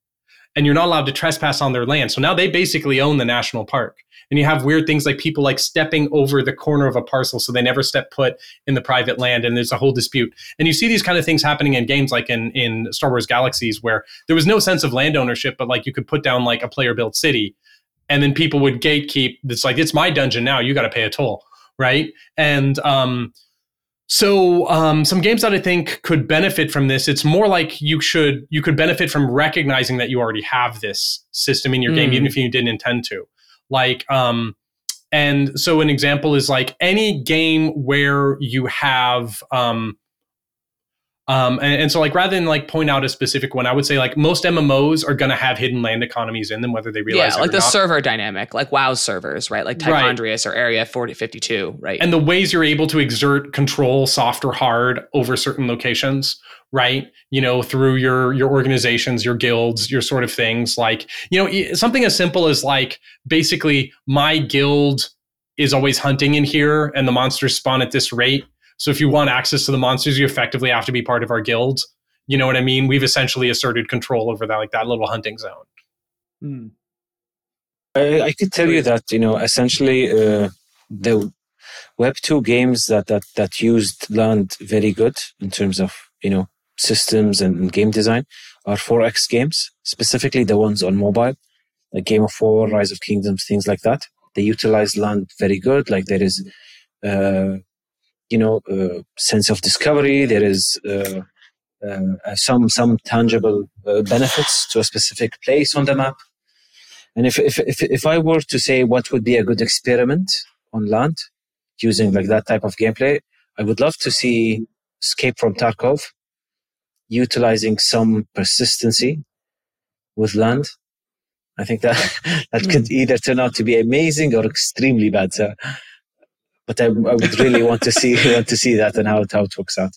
and you're not allowed to trespass on their land. So now they basically own the national park. And you have weird things like people like stepping over the corner of a parcel so they never step foot in the private land and there's a whole dispute. And you see these kind of things happening in games like in in Star Wars Galaxies where there was no sense of land ownership but like you could put down like a player built city and then people would gatekeep. It's like it's my dungeon now. You got to pay a toll. Right? And um so um, some games that I think could benefit from this, it's more like you should you could benefit from recognizing that you already have this system in your game, Mm. even if you didn't intend to. Like, um, and so an example is like any game where you have um, um, and, and so like rather than like point out a specific one, I would say like most MMOs are going to have hidden land economies in them, whether they realize yeah it like the not. server dynamic like wow servers right like Right. Or area 4052 right and the ways you're able to exert control soft or hard over certain locations right you know through your your organizations your guilds your sort of things like you know something as simple as like basically my guild is always hunting in here and the monsters spawn at this rate so if you want access to the monsters you effectively have to be part of our guild you know what i mean we've essentially asserted control over that like that little hunting zone Mm. I, I could tell you that you know essentially uh, the Web two games that that that used land very good in terms of you know systems and, and game design are 4x games, specifically the ones on mobile, like Game of War, Rise of Kingdoms, things like that. They utilize land very good. Like there is, uh, you know, uh, sense of discovery. There is. Uh, uh, some some tangible uh, benefits to a specific place on the map. And if, if if if I were to say what would be a good experiment on land using like that type of gameplay, I would love to see Escape from Tarkov utilizing some persistency with land. I think that <laughs> that could either turn out to be amazing or extremely bad. So, but I, I would really want to see <laughs> want to see that and how it, how it works out.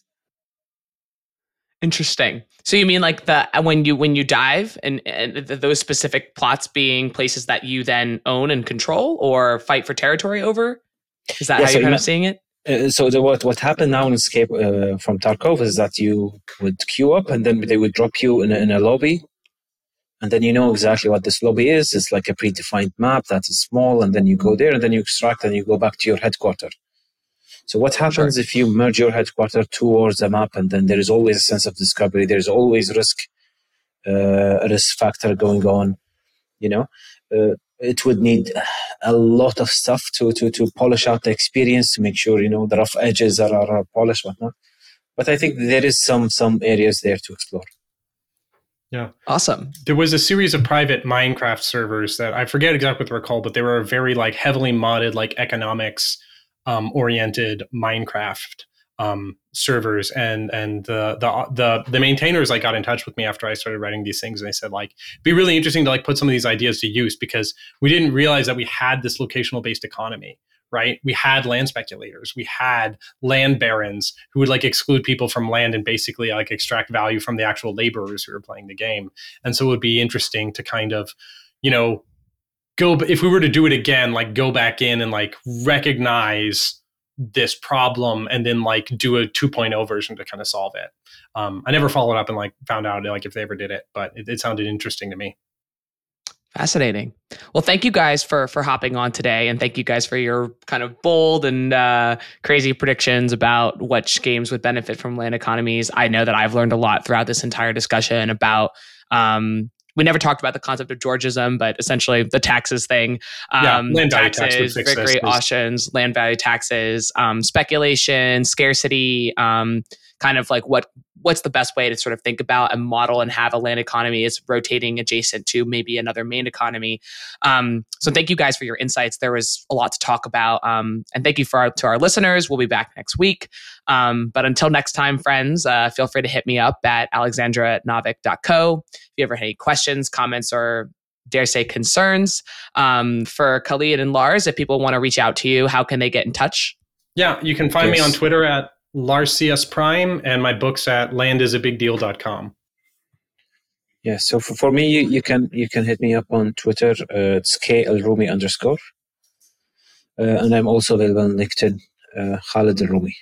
Interesting. So you mean like the when you when you dive and, and those specific plots being places that you then own and control or fight for territory over? Is that Yeah, how so you're kind of seeing it? Uh, so the, what what happened now in Escape uh, from Tarkov is that you would queue up and then they would drop you in a, in a lobby, and then you know exactly what this lobby is. It's like a predefined map that is small, and then you go there and then you extract and you go back to your headquarters. So what happens sure. if you merge your headquarters towards the map, and then there is always a sense of discovery. There is always risk, uh, risk factor going on. You know, uh, it would need a lot of stuff to, to, to polish out the experience to make sure you know the rough edges are, are, are polished whatnot but i think there is some some areas there to explore yeah. Awesome. There was a series of private minecraft servers that i forget exactly what they're called but they were very like heavily modded like economics um, oriented minecraft um, servers. And and the, the the the maintainers like got in touch with me after I started writing these things and they said like be really interesting to like put some of these ideas to use because we didn't realize that we had this locational based economy right we had land speculators we had land barons who would like exclude people from land and basically like extract value from the actual laborers who were playing the game and so it would be interesting to kind of you know go if we were to do it again like go back in and like recognize this problem and then like do a 2.0 version to kind of solve it. Um, I never followed up and like found out like if they ever did it, but it, it sounded interesting to me. Fascinating. Well, thank you guys for for hopping on today, and thank you guys for your kind of bold and uh, crazy predictions about which games would benefit from land economies. I know that I've learned a lot throughout this entire discussion about um, we never talked about the concept of Georgism, but essentially the taxes thing. Um, yeah, land taxes, tax great auctions, land value taxes, um, speculation, scarcity, um, kind of like what what's the best way to sort of think about and model and have a land economy is rotating adjacent to maybe another main economy. Um, so thank you guys for your insights. There was a lot to talk about, um, and thank you for our, to our listeners. We'll be back next week. Um, but until next time, friends, uh, feel free to hit me up at alexandra at naavik.co. If you ever have any questions, comments, or dare say concerns um, for Khaled and Lars, if people want to reach out to you, how can they get in touch? Yeah, you can find yes. me on Twitter at Larsius Prime, and my books at landisabigdeal.com. Yeah, so for, for me, you, you can you can hit me up on Twitter. Uh, it's K Rumi underscore, uh, and I'm also available on LinkedIn, uh, Khaled Alroumi.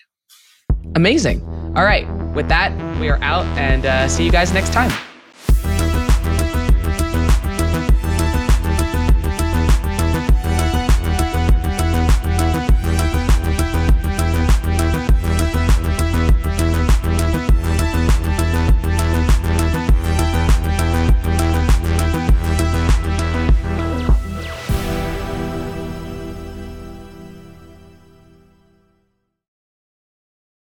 Amazing. All right, with that, we are out, and uh, see you guys next time.